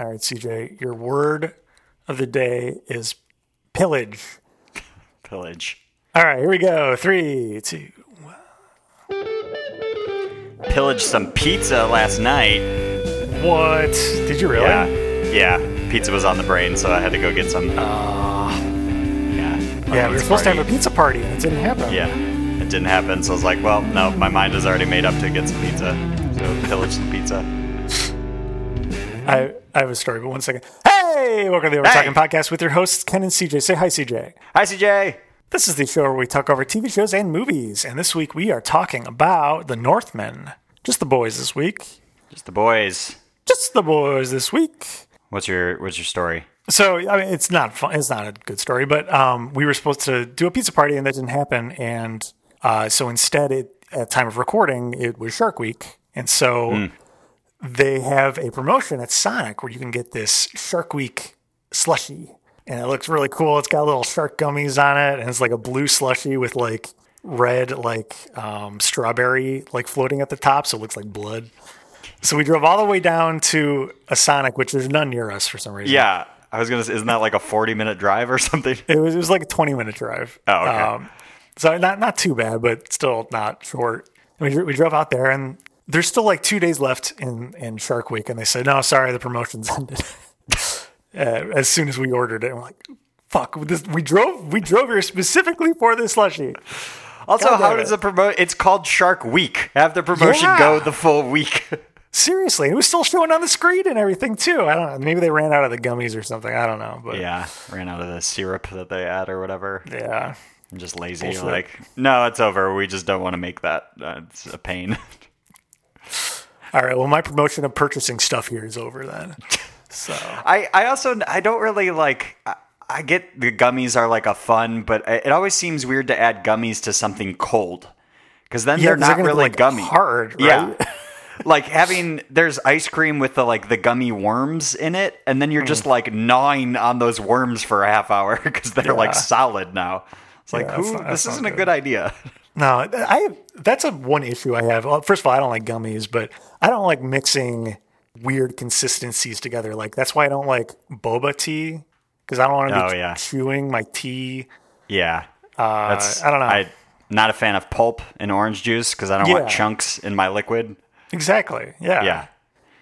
All right, CJ, your word of the day is pillage. Pillage. All right, here we go. Three, two. Pillaged some pizza last night. What? Did you really? Yeah. Yeah. Pizza was on the brain, so I had to go get some. Ah. yeah. Yeah, we were supposed to have a pizza party, and it didn't happen. Yeah. It didn't happen, so I was like, well, no, my mind is already made up to get some pizza. So pillage some pizza. I, I have a story, but one second. Hey, welcome to the Over. Talking Podcast with your hosts, Ken and CJ. Say hi, CJ. Hi, CJ. This is the show where we talk over TV shows and movies, and this week we are talking about The Northman. Just the boys this week. Just the boys. Just the boys this week. What's your What's your story? So I mean, it's not fun. It's not a good story, but um, we were supposed to do a pizza party, and that didn't happen. And uh, so instead, it, at time of recording, it was Shark Week, and so they have a promotion at Sonic where you can get this Shark Week slushy, and it looks really cool. It's got little shark gummies on it, and it's like a blue slushy with like red like um, strawberry like floating at the top, so it looks like blood. So we drove all the way down to a Sonic, which there's none near us for some reason. Yeah, I was gonna. say, Isn't that like a forty minute drive or something? It was it was like a twenty minute drive. Oh, okay. so not not too bad, but still not short. And we we drove out there, and there's still like two days left in in Shark Week, and they said, "No, sorry, the promotion's ended." uh, as soon as we ordered it, I'm like, "Fuck!" This, we drove we drove here specifically for this slushy. Also, God how does it. the promote? It's called Shark Week. Have the promotion Yeah. go the full week. Seriously, it was still showing on the screen and everything too. I don't know. Maybe they ran out of the gummies or something. I don't know, but yeah, ran out of the syrup that they add or whatever. yeah. I'm just lazy. Bullshit. Like, no, it's over. We just don't want to make that. Uh, it's a pain. All right. Well, my promotion of purchasing stuff here is over then. So I, I also I don't really like. I, I get the gummies are like a fun, but it always seems weird to add gummies to something cold because then Yeah, they're they're not be, really like, gummy. hard, right? Yeah. like having there's ice cream with the like the gummy worms in it, and then you're just like gnawing on those worms for a half hour because they're like Mm. Solid now. It's like Yeah, who? not- this isn't a good. good idea. No, I that's a one issue I have. Well, first of all, I don't like gummies, but I don't like mixing weird consistencies together. Like that's why I don't like boba tea because I don't want to Oh, be yeah. chewing my tea. Yeah, uh, that's I don't know. I not a fan of pulp in orange juice because I don't want chunks in my liquid. Exactly. Yeah. Yeah.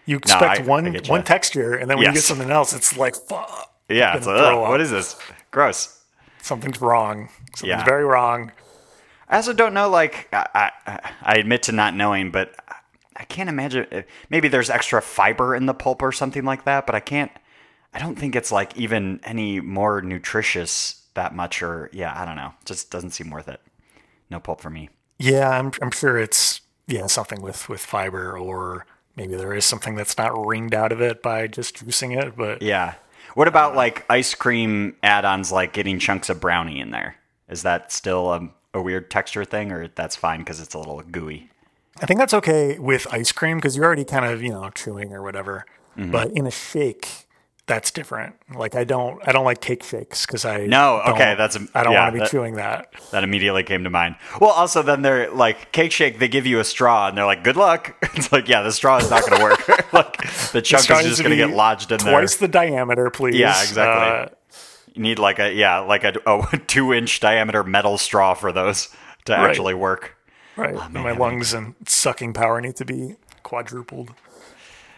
You expect I- I one get one texture, and then when you get something else, it's like fuck. Yeah, it's like, throw "Ugh, up. what is this? Gross. Something's wrong. Something's Yeah. very wrong. I also don't know. Like, I, I, I admit to not knowing, but I can't imagine. Uh, maybe there's extra fiber in the pulp or something like that, but I can't. I don't think it's like even any more nutritious that much. Or yeah, I don't know. Just doesn't seem worth it. No pulp for me. Yeah, I'm I'm sure it's yeah something with with fiber, or maybe there is something that's not wringed out of it by just juicing it. But Yeah. What about uh, like ice cream add-ons, like getting chunks of brownie in there? Is that still a, a weird texture thing, or that's fine because it's a little gooey? I think that's okay with ice cream because you're already kind of you know chewing or whatever. Mm-hmm. But in a shake, that's different. Like I don't I don't like cake shakes because I No, okay, that's I don't yeah, want to be that- chewing that. That immediately came to mind. Well, also then they're like cake shake. They give you a straw and they're like, "Good luck." It's like, yeah, the straw is not going to work. like the chunk Straw is just going to get lodged in Twice there. Twice the diameter, please. Yeah, exactly. Uh, You need like a yeah, like a, a two inch diameter metal straw for those to Right. actually work. Right. Oh, And my lungs and sucking power need to be quadrupled.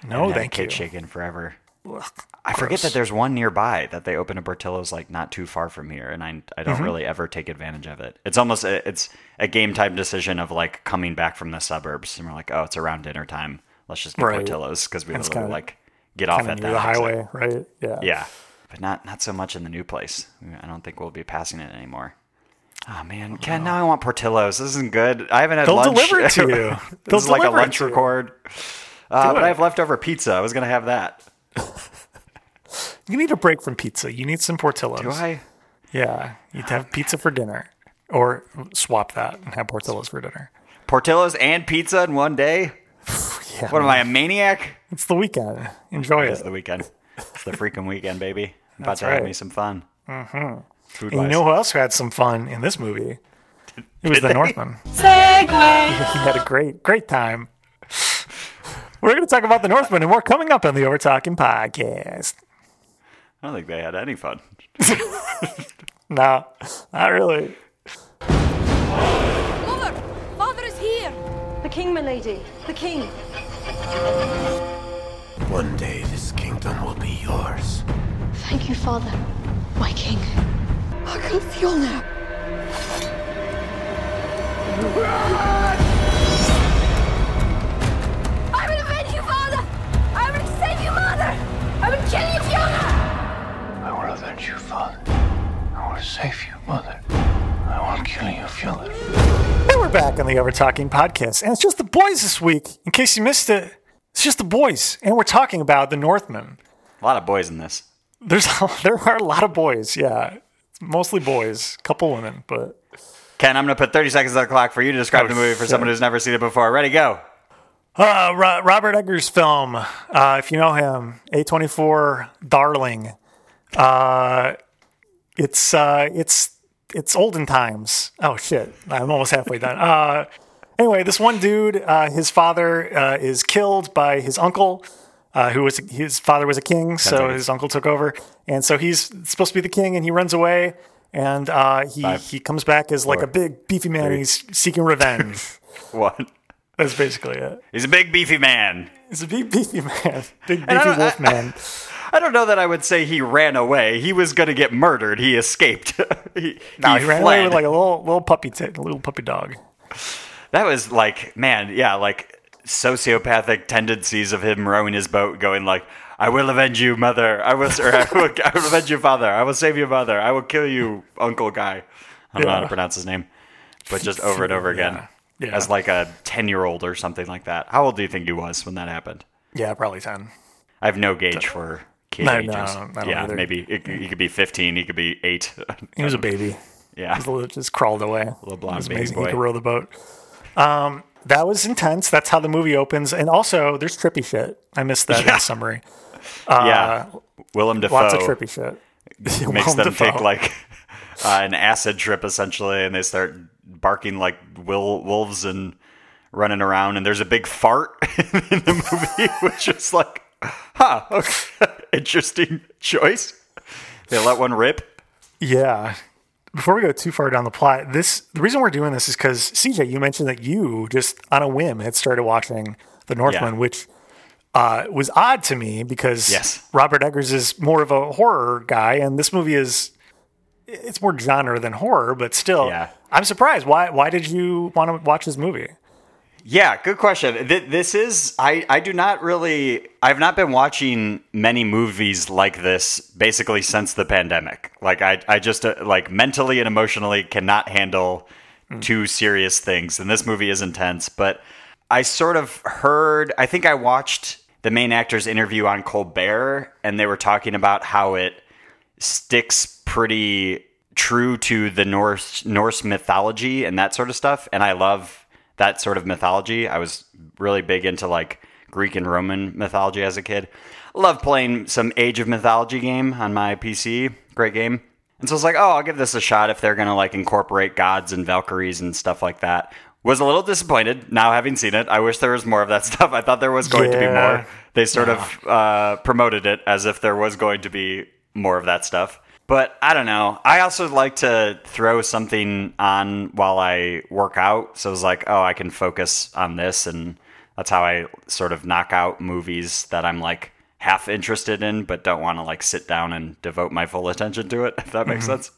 No, thank you. in forever. Ugh, I forget that there's one nearby that they open a Portillo's like not too far from here, and I I don't Mm-hmm. really ever take advantage of it. It's almost a, it's a game time decision of like coming back from the suburbs, and we're like, oh, it's around dinner time. Let's just get Right. Portillo's because we it's kinda- like get off at the exit. highway, right? Yeah. Yeah, but not not so much in the new place. I don't think we'll be passing it anymore. Oh man, Ken, now I want Portillo's. This isn't good. I haven't had They'll lunch. deliver it to you. They'll this is like a deliver it lunch to you. record. Uh, Do but it. I have leftover pizza. I was gonna have that. You need a break from pizza. You need some Portillo's. Do I? Yeah. You need to have pizza for dinner. Or swap that and have Portillo's for dinner. Portillo's and pizza in one day? Yeah. What am I, a maniac? It's the weekend. Enjoy it. It's it. the weekend. It's the freaking weekend, baby. I'm about to have right. me some fun. Food And you know who else had some fun in this movie? It was the Northman. Segue. He had a great, great time. We're going to talk about the Northman and more coming up on the Over Talking podcast. I don't think they had any fun. no, not really. Mother! Father is here! The king, my lady. The king. One day this kingdom will be yours. Thank you, father. My king. I can feel now. I will avenge you, father! I will save you, mother! I will kill you, Fjölnir! I will avenge you, father. I will save you, mother. I will kill you, Fjölnir. And we're back on the Over Talking podcast. And it's just the boys this week. In case you missed it, it's just the boys. And we're talking about the Northman. A lot of boys in this. There's there are a lot of boys, yeah. Mostly boys, couple women, but Ken, I'm going to put 30 seconds on the clock for you to describe Oh, the movie for shit. someone who's never seen it before. Ready, go. Uh, Ro- Robert Eggers' film, uh, if you know him, A24 Darling. Uh, it's uh, it's it's olden times. Oh shit, I'm almost halfway done. Uh, anyway, this one dude, uh, his father uh, is killed by his uncle, uh, who was his father was a king, so right. his uncle took over, and so he's supposed to be the king, and he runs away. And uh, he Five, he comes back as like four, a big beefy man. and. He's seeking revenge. What? That's basically it. He's a big, beefy man. He's a big beefy man, big beefy wolf I- man. I don't know that I would say he ran away. He was going to get murdered. He escaped. he, No, he, ran away with like a little little puppy, t- a little puppy dog. That was like, man, yeah, like sociopathic tendencies of him rowing his boat, going like, "I will avenge you, mother. I will, I will, I will avenge you, father. I will save you, mother. I will kill you, uncle guy." I don't know how to pronounce his name, but just over and over again, Yeah. as like a ten-year-old or something like that. How old do you think he was when that happened? Yeah, probably ten. I have no gauge for kid No, no, ages. I don't yeah, either. maybe he could be fifteen. He could be eight. He was a baby. yeah, He was- just crawled away. A Little blonde baby amazing. boy. He could row the boat. Um, that was intense. That's how the movie opens. And also, there's trippy shit. I missed that in Yeah. the summary. yeah. Willem Dafoe. Lots of trippy shit. makes Willem them Dafoe. take like uh, an acid trip essentially, and they start barking like will wolves and running around. And there's a big fart in the movie, which is like, huh, okay. interesting choice. They let one rip. Yeah. Before we go too far down the plot, this the reason we're doing this is because CJ, you mentioned that you just on a whim had started watching The Northman, Yeah. which uh, was odd to me because Yes. Robert Eggers is more of a horror guy, and this movie is it's more genre than horror, but still, Yeah. I'm surprised. Why why did you want to watch this movie? Yeah, good question. This is I I do not really I've not been watching many movies like this basically since the pandemic. Like I I just uh, like mentally and emotionally cannot handle two serious things and this movie is intense, but I sort of heard I think I watched the main actor's interview on Colbert and they were talking about how it sticks pretty true to the Norse Norse mythology and that sort of stuff and I love that sort of mythology. I was really big into like Greek and Roman mythology as a kid. Love playing some Age of Mythology game on my PC. Great game. And so I was like, oh, I'll give this a shot if they're going to like incorporate gods and Valkyries and stuff like that. Was a little disappointed now having seen it. I wish there was more of that stuff. I thought there was going to be more. They sort of uh, promoted it as if there was going to be more of that stuff. But I don't know. I also like to throw something on while I work out. So it's like, oh, I can focus on this. And that's how I sort of knock out movies that I'm like half interested in, but don't want to like sit down and devote my full attention to it, if that makes sense.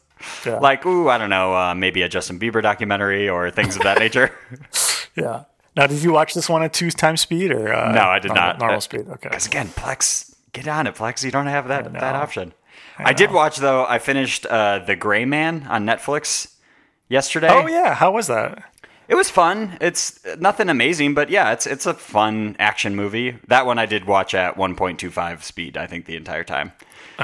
Yeah. Like, ooh, I don't know, uh, maybe a Justin Bieber documentary or things of that nature. Yeah. Now, did you watch this one at two times speed or uh, No, I did normal, not. Normal speed. Okay. Because again, Plex, get on it, Plex. You don't have that that option. I, did watch though. I finished uh, The Gray Man on Netflix yesterday. Oh yeah, how was that? It was fun. It's nothing amazing, but yeah, it's it's a fun action movie. That one I did watch at 1.25 speed. I think the entire time.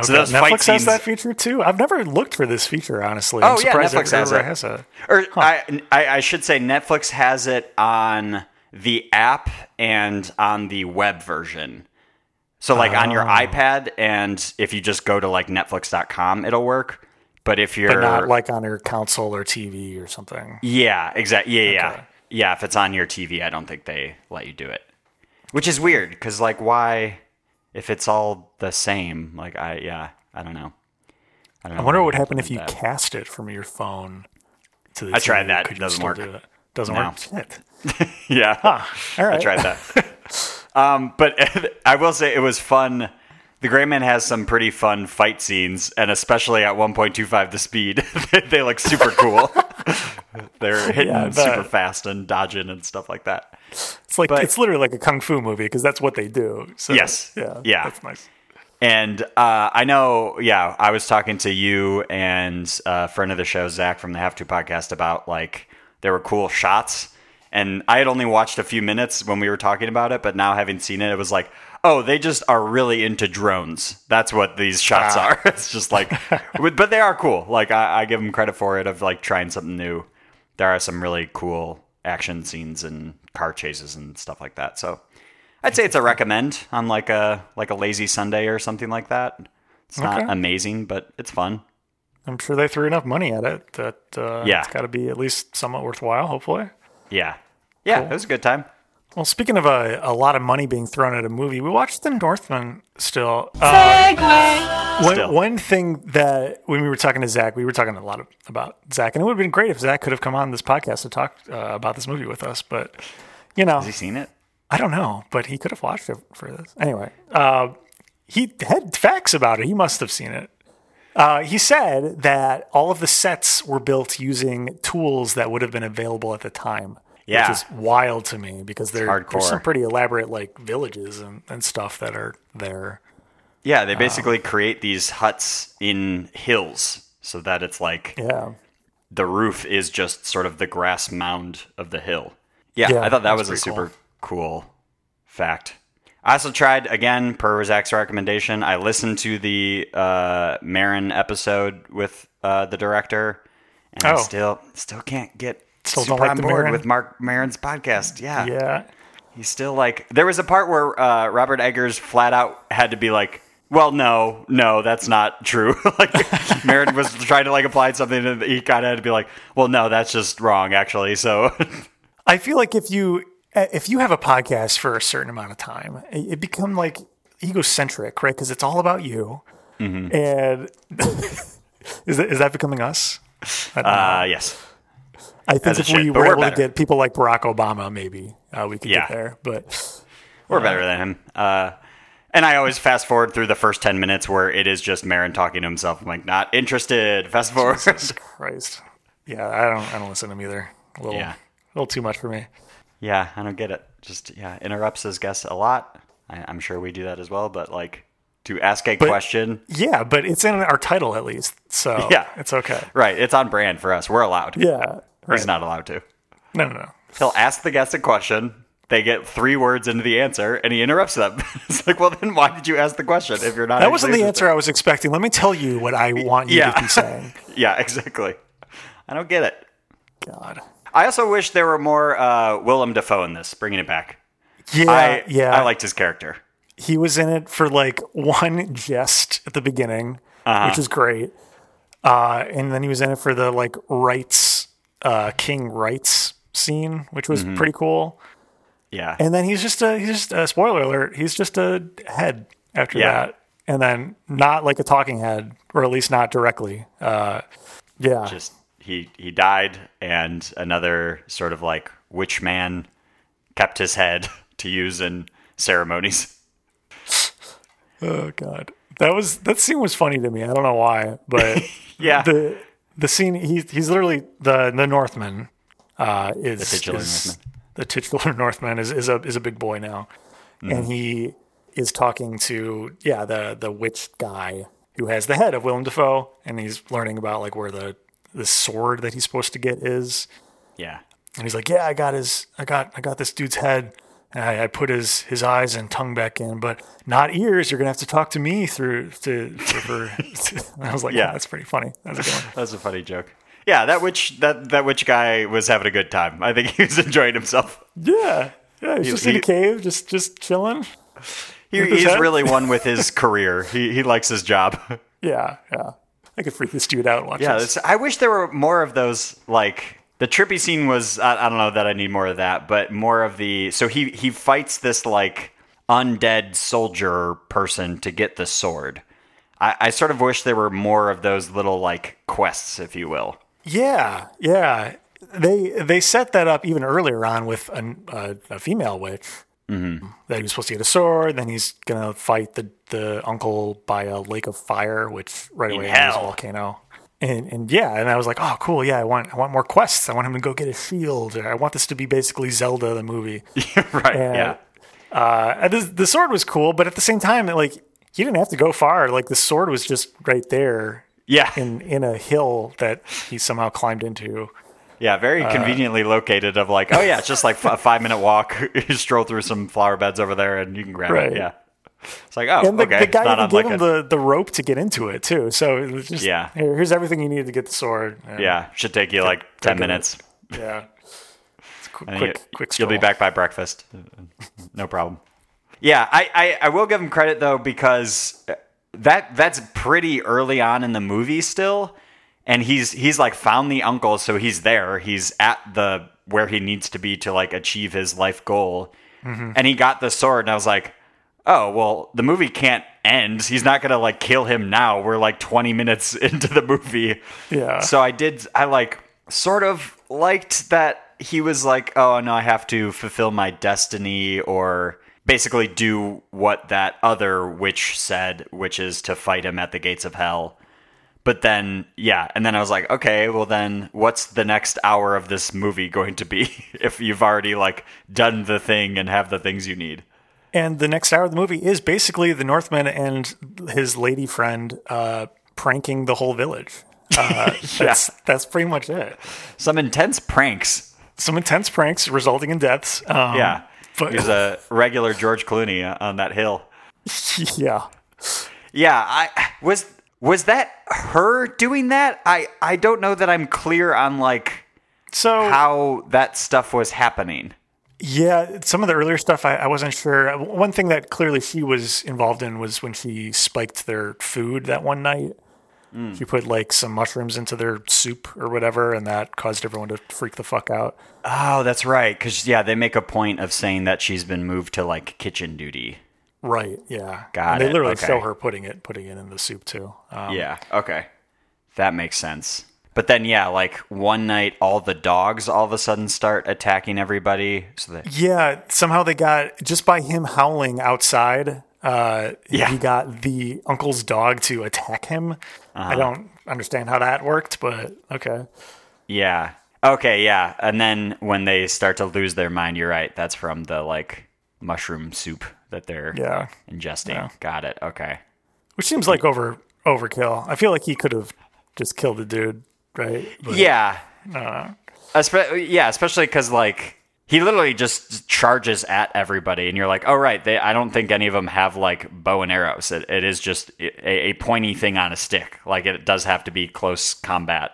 So Okay. those Netflix has that feature too. I've never looked for this feature honestly. Oh, I'm yeah, surprised Netflix has it. has a. or I, I I should say Netflix has it on the app and on the web version. So like on Oh. your iPad and if you just go to like netflix.com it'll work. But if you're But not like on your console or TV or something. Yeah, exactly. Yeah, yeah. Okay. Yeah, if it's on your TV, I don't think they let you do it. which is weird because like why if it's all the same like I yeah I don't know. I, don't I wonder what would happen if you that. cast it from your phone to the I tried that. Could you Doesn't work. do it? Doesn't No. work. Shit. Yeah. All right. I tried that. um, but I will say it was fun. The Gray Man has some pretty fun fight scenes, and especially at 1.25 the speed, they, look super cool. They're hitting Yeah, super fast and dodging and stuff like that. It's like But- it's literally like a kung fu movie because that's what they do. So, Yes. Yeah. Yeah. That's nice. And uh, I know, yeah, I was talking to you and a friend of the show, Zach from the Have to podcast, about like there were cool shots. And I had only watched a few minutes when we were talking about it, but now having seen it, it was like, oh, they just are really into drones. That's what these shots Ah. are. It's just like, but they are cool. Like I, I give them credit for it of like trying something new. There are some really cool action scenes and car chases and stuff like that. So I'd say it's a recommend on like a like a lazy Sunday or something like that. It's not Okay. amazing, but it's fun. I'm sure they threw enough money at it that uh, Yeah. it's got to be at least somewhat worthwhile. Hopefully. Yeah, yeah, it was a good time. Well, speaking of a, a lot of money being thrown at a movie, we watched The Northman still. Uh, one, Still. one thing that when we were talking to Zach, we were talking a lot of, about Zach, and it would have been great if Zach could have come on this podcast to talk uh, about this movie with us. But, you know, Has he seen it? I don't know, but he could have watched it for this. Anyway, uh, he had facts about it. He must have seen it. Uh, he said that all of the sets were built using tools that would have been available at the time. Yeah. Which is wild to me because there, there's some pretty elaborate like villages and, and stuff that are there. Yeah, they basically create these huts in hills so that it's like Yeah. the roof is just sort of the grass mound of the hill. Yeah, Yeah, I thought that was a super cool. fact. I also tried again per Zach's recommendation. I listened to the uh, Maron episode with uh, the director, and I Oh. still still can't get Still super don't like on board Maron? with Marc Maron's podcast. Yeah, Yeah. He's still like there was a part where uh, Robert Eggers flat out had to be like, "Well, no, no, that's not true." like Maron was trying to like apply something, and he kind of had to be like, "Well, no, that's just wrong, actually." So I feel like if you if you have a podcast for a certain amount of time, it become like egocentric, right? Because it's all about you. Mm-hmm. And is that is that becoming us? I, don't know. uh, yes, I think as if we should, were we're able to get people like Barack Obama, maybe uh, we could Yeah. get there. But we're better than him. Uh, and I always fast forward through the first ten minutes where it is just Maron talking to himself. I'm like, not interested. Fast forward. Christ, yeah, I don't I don't listen to him either. A little, Yeah. a little too much for me. Yeah, I don't get it. Just yeah, interrupts his guests a lot. I, I'm sure we do that as well, but like to ask a question. Yeah, but it's in our title at least, so Yeah. it's okay. Right, it's on brand for us. We're allowed. Yeah, He's right. not allowed to. No, no, no. He'll ask the guest a question. They get three words into the answer, and he interrupts them. it's like, well, then why did you ask the question if you're not? That wasn't the answer I was expecting. Let me tell you what I want you Yeah. to be saying. Yeah, exactly. I don't get it. God. I also wish there were more uh, Willem Dafoe in this, bringing it back. Yeah, I yeah. I liked his character. he was in it for like one jest at the beginning, Uh-huh. which is great. Uh, and then he was in it for the like rites, uh, King rites scene, which Mm-hmm. was pretty cool. Yeah, And then he's just a he's just a spoiler alert. He's just a head after Yeah. that, and then not like a talking head, or at least not directly. Uh, yeah, just he he died, and another sort of like witch man kept his head to use in ceremonies. Oh god, that was that scene was funny to me. I don't know why, but Yeah, the the scene he's he's literally the the Northman uh, is the titular is, Northman. the titular Northman is, is a is a big boy now, Mm-hmm. and he is talking to yeah the the witch guy who has the head of Willem Dafoe, and he's learning about like where the the sword that he's supposed to get is, yeah. and he's like, yeah, I got his I got I got this dude's head. And I, I put his, his eyes and tongue back in, but not ears. You're gonna have to talk to me through to, to for. and I was like, Yeah. yeah, that's pretty funny. That's a good one. That's a funny joke. Yeah, that witch that that witch guy was having a good time. I think he was enjoying himself. Yeah, yeah. He's He- just in he- a cave, just just chilling. He, he's head? really one with his career. He he likes his job. Yeah, yeah. I could freak this dude out. Watch Yeah, this. I wish there were more of those like The trippy scene was I, I don't know that I need more of that, but more of the so he he fights this like undead soldier person to get the sword. I, I sort of wish there were more of those little like quests, if you will. Yeah, yeah. They they set that up even earlier on with an, uh, a female witch Mm-hmm. that he was supposed to get a sword. Then he's gonna fight the the uncle by a lake of fire, which right away is a volcano. And and yeah, and I was like, oh cool, yeah, I want I want more quests. I want him to go get a shield. I want this to be basically Zelda the movie. right? And, yeah. Uh, the, the sword was cool, but at the same time, like he didn't have to go far. Like the sword was just right there Yeah. in in a hill that he somehow climbed into. Yeah, very Uh, conveniently located. Of like, oh yeah, it's just like a five minute walk. you stroll through some flower beds over there, and you can grab Right. it. Yeah, it's like, oh, And the, okay. the It's guy not even gave like him a- the, the rope to get into it too. So it was just Yeah. Here, here's everything you need to get the sword. Yeah, should take you like ten get it. minutes. yeah. It's a quick, And quick, you, quick. You'll be back by breakfast. no problem. Yeah, I, I, I will give him credit though because that that's pretty early on in the movie still, and he's he's like found the uncle, so he's there. He's at the where he needs to be to like achieve his life goal, mm-hmm. and he got the sword, and I was like, oh well, the movie can't end. He's not gonna like kill him now. We're like twenty minutes into the movie. Yeah. So I did. I like sort of liked that he was like, "Oh no, I have to fulfill my destiny," or basically do what that other witch said, which is to fight him at the gates of hell. But then, yeah, and then I was like, okay, well then, what's the next hour of this movie going to be if you've already like done the thing and have the things you need? And the next hour of the movie is basically the Northman and his lady friend uh, pranking the whole village. Uh, that's that's pretty much it. Some intense pranks. Some intense pranks resulting in deaths. Um, Yeah, but- he was a regular George Clooney uh, on that hill. yeah. Yeah, I was was that her doing that? I I don't know that I'm clear on like So how that stuff was happening. Yeah, some of the earlier stuff I, I wasn't sure. One thing that clearly she was involved in was when she spiked their food that one night. Mm. She put like some mushrooms into their soup or whatever, and that caused everyone to freak the fuck out. Oh, that's right. Cuz yeah, they make a point of saying that she's been moved to like kitchen duty. Right? Yeah. Got and they it, literally okay. show her putting it putting it in the soup too. Um, Yeah, okay. That makes sense. But then yeah, like one night all the dogs all of a sudden start attacking everybody so that Yeah. Somehow they got just by him howling outside. Uh, Yeah. he got the uncle's dog to attack him. Uh-huh. I don't understand how that worked, but okay. Yeah. Okay, yeah. And then when they start to lose their mind, you're right. That's from the like mushroom soup that they're Yeah. ingesting. Yeah. Got it. Okay. Which seems like over overkill. I feel like he could have just killed the dude, right? But- Yeah. Uh, Espe- yeah, especially because like he literally just charges at everybody, and you're like, oh right, they. I don't think any of them have like bow and arrows. It, it is just a, a pointy thing on a stick. Like it does have to be close combat.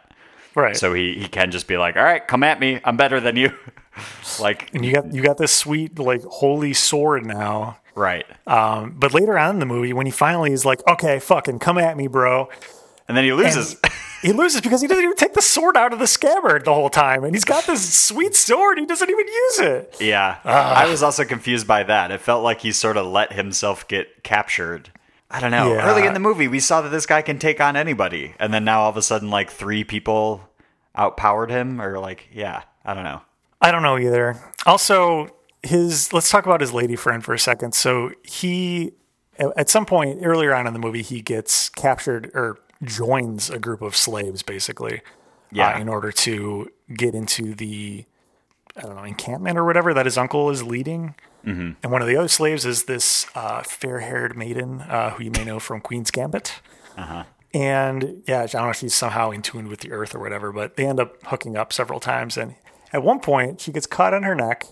Right. So he, he can just be like, all right, come at me. I'm better than you. like and you got you got this sweet like holy sword now. right. Um, but later on in the movie, when he finally is like, "Okay, fucking come at me, bro," And then he loses. he loses because he doesn't even take the sword out of the scabbard the whole time, and he's got this sweet sword. He doesn't even use it. Yeah. I was also confused by that. It felt like he sort of let himself get captured. I don't know. Yeah. Early in the movie, we saw that this guy can take on anybody. And then now all of a sudden, like, three people outpowered him, or like, yeah, I don't know. I don't know either. Also, his let's talk about his lady friend for a second. So he, at some point earlier on in the movie, he gets captured or joins a group of slaves, basically, Yeah. uh, in order to get into the, I don't know, encampment or whatever that his uncle is leading. Mm-hmm. And one of the other slaves is this uh, fair-haired maiden uh, who you may know from Queen's Gambit. And yeah, I don't know if she's somehow in tune with the earth or whatever, but they end up hooking up several times. And at one point, she gets caught on her neck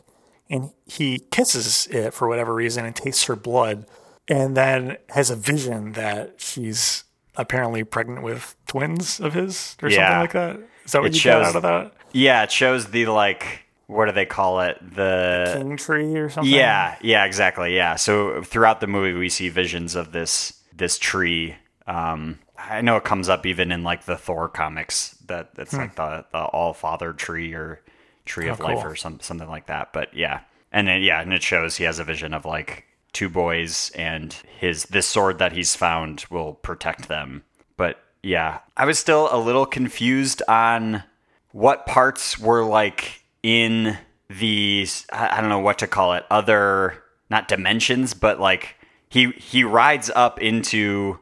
and he kisses it for whatever reason and tastes her blood and then has a vision that she's apparently pregnant with twins of his or Yeah. something like that. Is that what It you shows- got out of that? Yeah, it shows the, like, what do they call it? The. King tree or something? Yeah, yeah, exactly. Yeah. So throughout the movie, we see visions of this this tree. Um, I know it comes up even in like the Thor comics that it's like the the All Father tree or tree of life or some something like that. But yeah, and then yeah, and it shows he has a vision of like two boys and his this sword that he's found will protect them. But yeah, I was still a little confused on what parts were like in these I don't know what to call it other not dimensions but like he he rides up into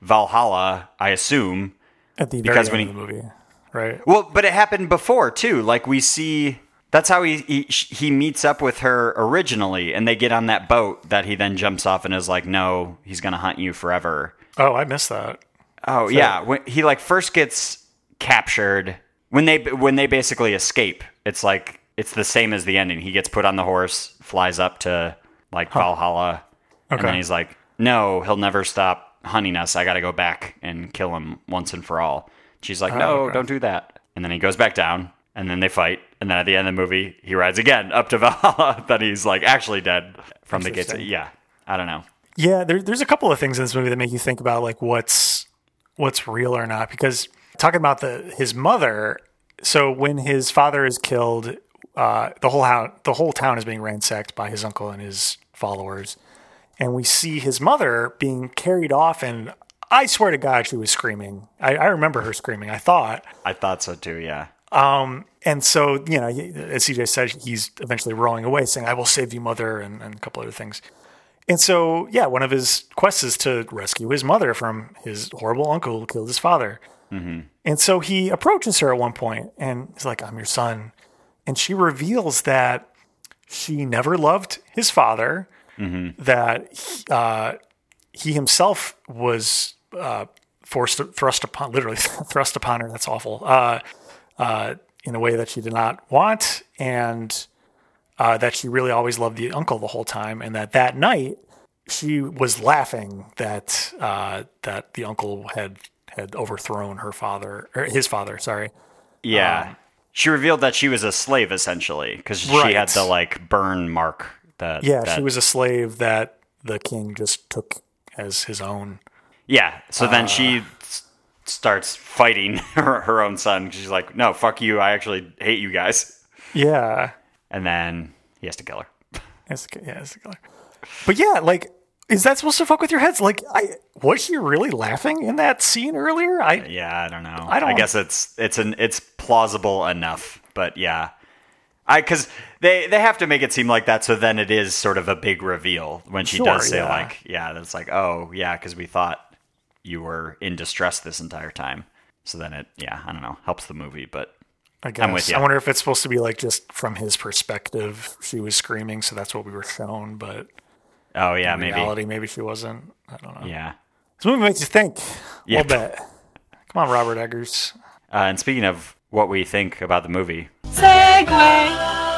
Valhalla I assume At the Because very when end of the movie, right? well but it happened before too like we see that's how he, he he meets up with her originally and they get on that boat that he then jumps off and is like no he's going to hunt you forever Oh, I missed that. Oh yeah, when he like first gets captured when they when they basically escape. It's like it's the same as the ending. He gets put on the horse, flies up to like Valhalla, and then he's like, "No, he'll never stop hunting us. I got to go back and kill him once and for all." She's like, "No, Oh, okay. don't do that." And then he goes back down, and then they fight, and then at the end of the movie, he rides again up to Valhalla. then he's like actually dead from the gates. Yeah, I don't know. Yeah, there, there's a couple of things in this movie that make you think about like what's what's real or not. Because talking about the his mother, so when his father is killed, uh, the whole house, the whole town is being ransacked by his uncle and his followers, and we see his mother being carried off. And I swear to God, she was screaming. I, I remember her screaming. I thought. I thought so too. Yeah. And so, you know, as CJ said, he's eventually rowing away, saying, I will save you, mother, and, and a couple other things. And so, yeah, one of his quests is to rescue his mother from his horrible uncle who killed his father. And so he approaches her at one point and he's like, I'm your son. And she reveals that she never loved his father, that uh, he himself was uh, forced, thrust upon, literally thrust upon her. That's awful. Uh, uh, in a way that she did not want, and uh, that she really always loved the uncle the whole time, and that that night she was laughing that uh, that the uncle had had overthrown her father or his father. Sorry. Yeah. she revealed that she was a slave essentially because she had the like burn mark that Yeah, that- she was a slave that the king just took as his own. yeah so Uh. then she s- starts fighting her, her own son she's like no fuck you i actually hate you guys Yeah. And then he has to kill her Yes, yeah, it's a killer. But yeah, like, is that supposed to fuck with your heads? Like, I was she really laughing in that scene earlier? I yeah i don't know I don't- I guess it's it's an it's plausible enough but yeah I because they they have to make it seem like that, so then it is sort of a big reveal when she Sure, does say yeah. like, yeah, that's like, oh yeah, because we thought you were in distress this entire time. So then it, yeah, I don't know, helps the movie, but I guess. with ya. I wonder if it's supposed to be like just from his perspective, she was screaming, so that's what we were shown. But oh yeah, in maybe, reality, maybe she wasn't. I don't know. yeah. This movie makes you think. Yep. A little bit. Come on, Robert Eggers. Uh, and speaking of what we think about the movie,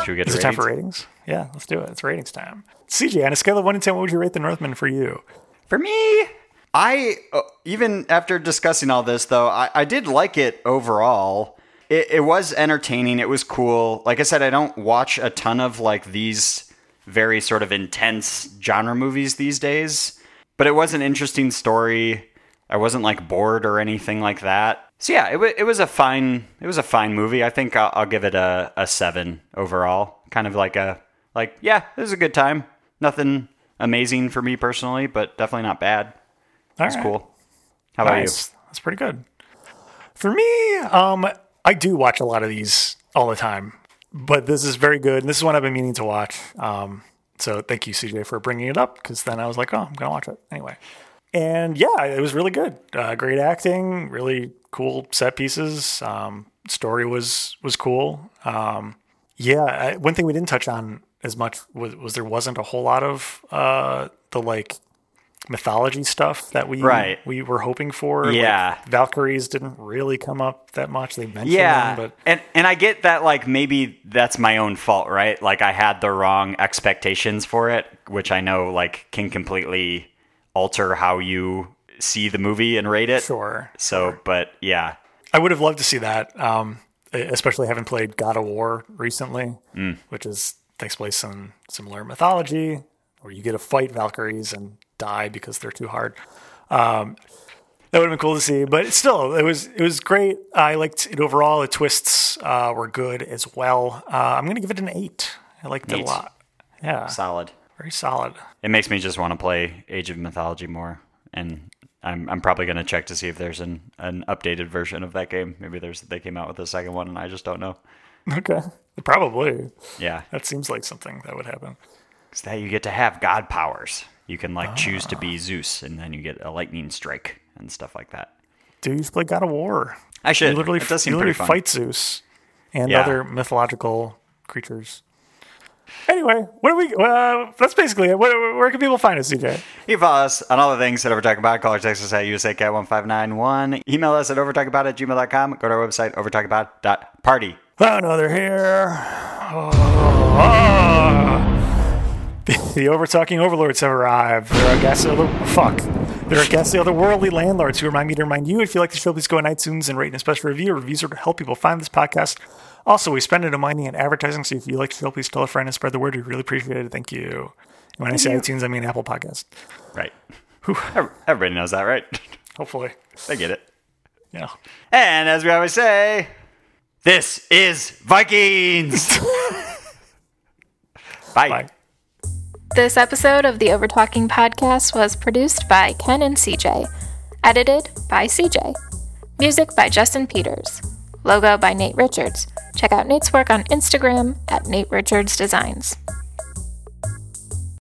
should we get Is it time for ratings? ratings? Yeah, let's do it. It's ratings time. CJ, on a scale of one to ten, what would you rate The Northman for you? For me, I uh, even after discussing all this though, I, I did like it overall. It, it was entertaining. It was cool. Like I said, I don't watch a ton of like these very sort of intense genre movies these days, but it was an interesting story. I wasn't like bored or anything like that. So yeah, it, wa it was a fine it was a fine movie. I think I'll, I'll give it a, a seven overall. Kind of like a like yeah, it was a good time. Nothing amazing for me personally, but definitely not bad. It's right. cool. How about you? That's pretty good. For me, um, I do watch a lot of these all the time, but this is very good. And this is one I've been meaning to watch. Um, so thank you, CJ, for bringing it up because then I was like, oh, I'm going to watch it anyway. And yeah, it was really good. Uh, great acting, really cool set pieces. Um, story was was cool. Um, yeah, I, one thing we didn't touch on as much was, was there wasn't a whole lot of uh, the like mythology stuff that we Right. we were hoping for. Yeah. like, Valkyries didn't really come up that much. They mentioned? Yeah, them, but and and I get that like maybe that's my own fault, right? Like I had the wrong expectations for it, which I know like can completely alter how you see the movie and rate it. sure. So, but yeah, I would have loved to see that, um, especially having played God of War recently, Mm. which is takes place in similar mythology, where you get to fight Valkyries and die because they're too hard. Um, that would have been cool to see. But still, it was it was great. I liked it overall. The twists uh, were good as well. Uh, I'm gonna give it an eight. I liked it a lot. Yeah, Solid. very solid. It makes me just want to play Age of Mythology more, and I'm I'm probably gonna check to see if there's an an updated version of that game. Maybe there's they came out with a second one, and I just don't know. Okay, probably. Yeah, That seems like something that would happen. It's that you get to have god powers. You can like choose to be Zeus, and then you get a lightning strike and stuff like that. Dude, you play God of War. I should. You literally, it does you literally fight Zeus and Yeah. other mythological creatures. Anyway, what do we? Uh, that's basically it. Where, where can people find us, CJ? You can follow us on all the things that Overtalk About. Call or text us at USACat1591. Email us at overtalkabout at gmail.com. Go to our website, overtalkabout.party. Oh no, they're here. Oh. The, the over-talking overlords have arrived. They're a ghastly other fuck. They're a ghastly otherworldly landlords who remind me to remind you. If you like the show, please go on iTunes and rate and a special review. Reviews are to help people find this podcast. Also, we spend it on money and advertising. So if you like the show, please tell a friend and spread the word. We really appreciate it. Thank you. And when I say iTunes, I mean Apple Podcast. Right. Ev- Everybody knows that, right? Hopefully, they get it. yeah. And as we always say, this is Vikings. Bye. Bye. This episode of the Overtalking Podcast was produced by Ken and CJ, edited by CJ, music by Justin Peters, logo by Nate Richards. Check out Nate's work on Instagram at Nate Richards Designs.